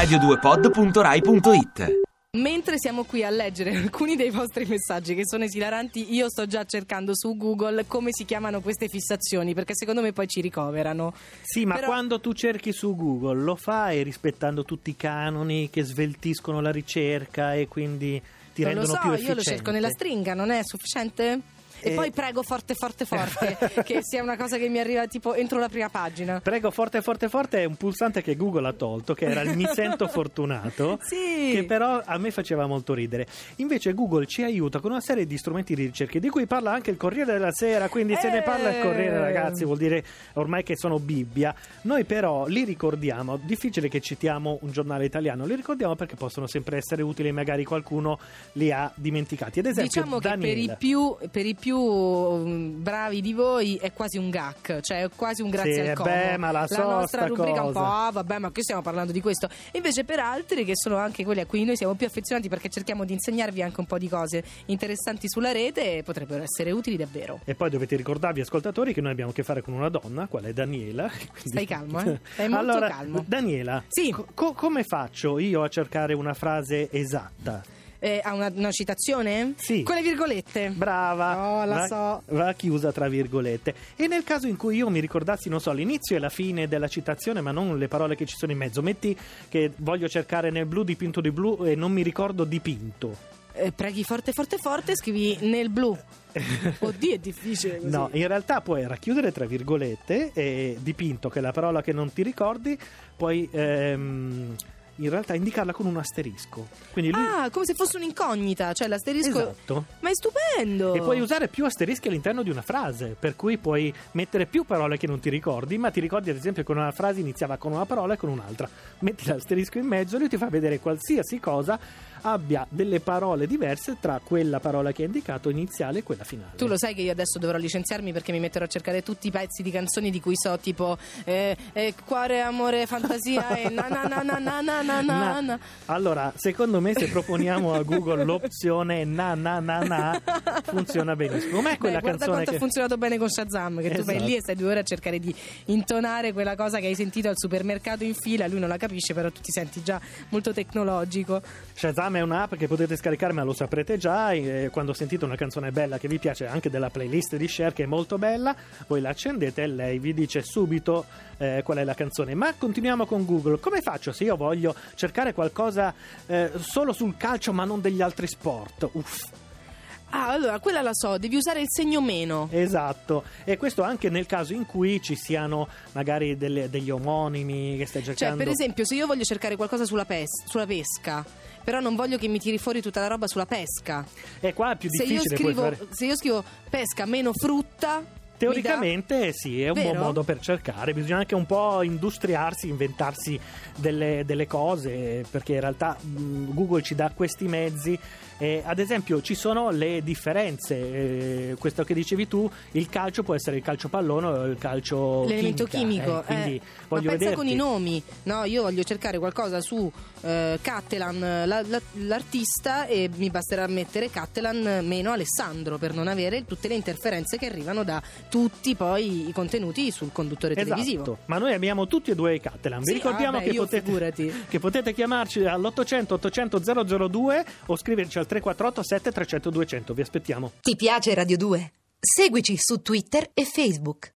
radio2pod.rai.it Mentre siamo qui a leggere alcuni dei vostri messaggi che sono esilaranti, io sto già cercando su Google come si chiamano queste fissazioni, perché secondo me poi ci ricoverano. Sì, ma Però- quando tu cerchi su Google lo fai rispettando tutti i canoni che sveltiscono la ricerca e quindi ti non lo rendono so, più io efficiente. lo cerco nella stringa, non è sufficiente? E poi prego forte forte forte che sia una cosa che mi arriva tipo entro la prima pagina. Prego, forte, forte, forte è un pulsante che Google ha tolto, che era il mi sento fortunato, Sì. Che però a me faceva molto ridere. Invece Google ci aiuta con una serie di strumenti di ricerca, di cui parla anche il Corriere della Sera, quindi se ne parla il Corriere Eh. ragazzi, vuol dire ormai che sono Bibbia. Noi però li ricordiamo, difficile che citiamo un giornale italiano, li ricordiamo perché possono sempre essere utili, magari qualcuno li ha dimenticati. Ad esempio, Diciamo che per i, più, per i più um, bravi di voi è quasi un gag, cioè è quasi un grazie Sì, al eh beh, ma la so nostra rubrica è un po', cosa. ah, vabbè, ma qui stiamo parlando di questo. Invece per altri, che sono anche quelli a cui noi siamo più affezionati perché cerchiamo di insegnarvi anche un po' di cose interessanti sulla rete, potrebbero essere utili davvero. E poi dovete ricordarvi, ascoltatori, che noi abbiamo a che fare con una donna, quale è Daniela. Quindi- Stai calmo, eh? Stai molto allora, calmo. Daniela, Sì. co- come faccio io a cercare una frase esatta? Eh, ha una, una citazione? Sì. Con le virgolette. Brava, Oh, la va, so. va chiusa tra virgolette. E nel caso in cui io mi ricordassi, non so, l'inizio e la fine della citazione, ma non le parole che ci sono in mezzo, metti che voglio cercare nel blu dipinto di blu e non mi ricordo dipinto. Eh, preghi forte forte forte, scrivi nel blu. Oddio, è difficile così. No, in realtà puoi racchiudere tra virgolette e dipinto, che è la parola che non ti ricordi, puoi ehm, in realtà indicarla con un asterisco. Quindi lui... Ah, come se fosse un'incognita, cioè l'asterisco. Esatto. Ma è stupendo! E puoi usare più asterischi all'interno di una frase, per cui puoi mettere più parole che non ti ricordi, ma ti ricordi ad esempio che una frase iniziava con una parola e con un'altra. Metti l'asterisco in mezzo e lui ti fa vedere qualsiasi cosa abbia delle parole diverse tra quella parola che hai indicato iniziale e quella finale. Tu lo sai che io adesso dovrò licenziarmi perché mi metterò a cercare tutti i pezzi di canzoni di cui so, tipo eh, eh, Cuore, amore, fantasia e na na na na na na na na Na-. Allora, secondo me se proponiamo a Google l'opzione na na na na funziona benissimo. Com'è Beh, quella guarda canzone quanto che ha funzionato bene con Shazam, che tu vai Esatto. lì e stai due ore a cercare di intonare quella cosa che hai sentito al supermercato in fila, lui non la capisce, però tu ti senti già molto tecnologico. Shazam è un'app che potete scaricare, ma lo saprete già. eh, quando sentite una canzone bella che vi piace, anche della playlist di Cher che è molto bella, voi la accendete e lei vi dice subito eh, qual è la canzone. Ma continuiamo con Google. Come faccio se io voglio cercare qualcosa eh, solo sul calcio, ma non degli altri sport? Uff. Ah, allora, quella la so, devi usare il segno meno. Esatto, e questo anche nel caso in cui ci siano magari delle- degli omonimi che stai Cioè, cercando. per esempio, se io voglio cercare qualcosa sulla, pes- sulla pesca, però non voglio che mi tiri fuori tutta la roba sulla pesca. E qua è più Se io, difficile poi scrivo, fare. se io scrivo pesca meno frutta. Teoricamente sì, è un Vero? buon modo per cercare, bisogna anche un po' industriarsi, inventarsi delle, delle cose, perché in realtà mh, Google ci dà questi mezzi. E, ad esempio ci sono le differenze, eh, questo che dicevi tu, il calcio può essere il calcio pallone o il calcio L'elemento chimica, chimico, eh, quindi eh. ma voglio pensa vederti. con i nomi, no? Io voglio cercare qualcosa su eh, Cattelan, la- la- l'artista, e mi basterà mettere Cattelan meno Alessandro per non avere tutte le interferenze che arrivano da tutti poi i contenuti sul conduttore televisivo. Esatto, ma noi abbiamo tutti e due i Catalan. Vi Sì, ricordiamo vabbè, che, io potete, che potete chiamarci all'800 800 002 o scriverci al 348 7300 200. Vi aspettiamo. Ti piace Radio 2? Seguici su Twitter e Facebook.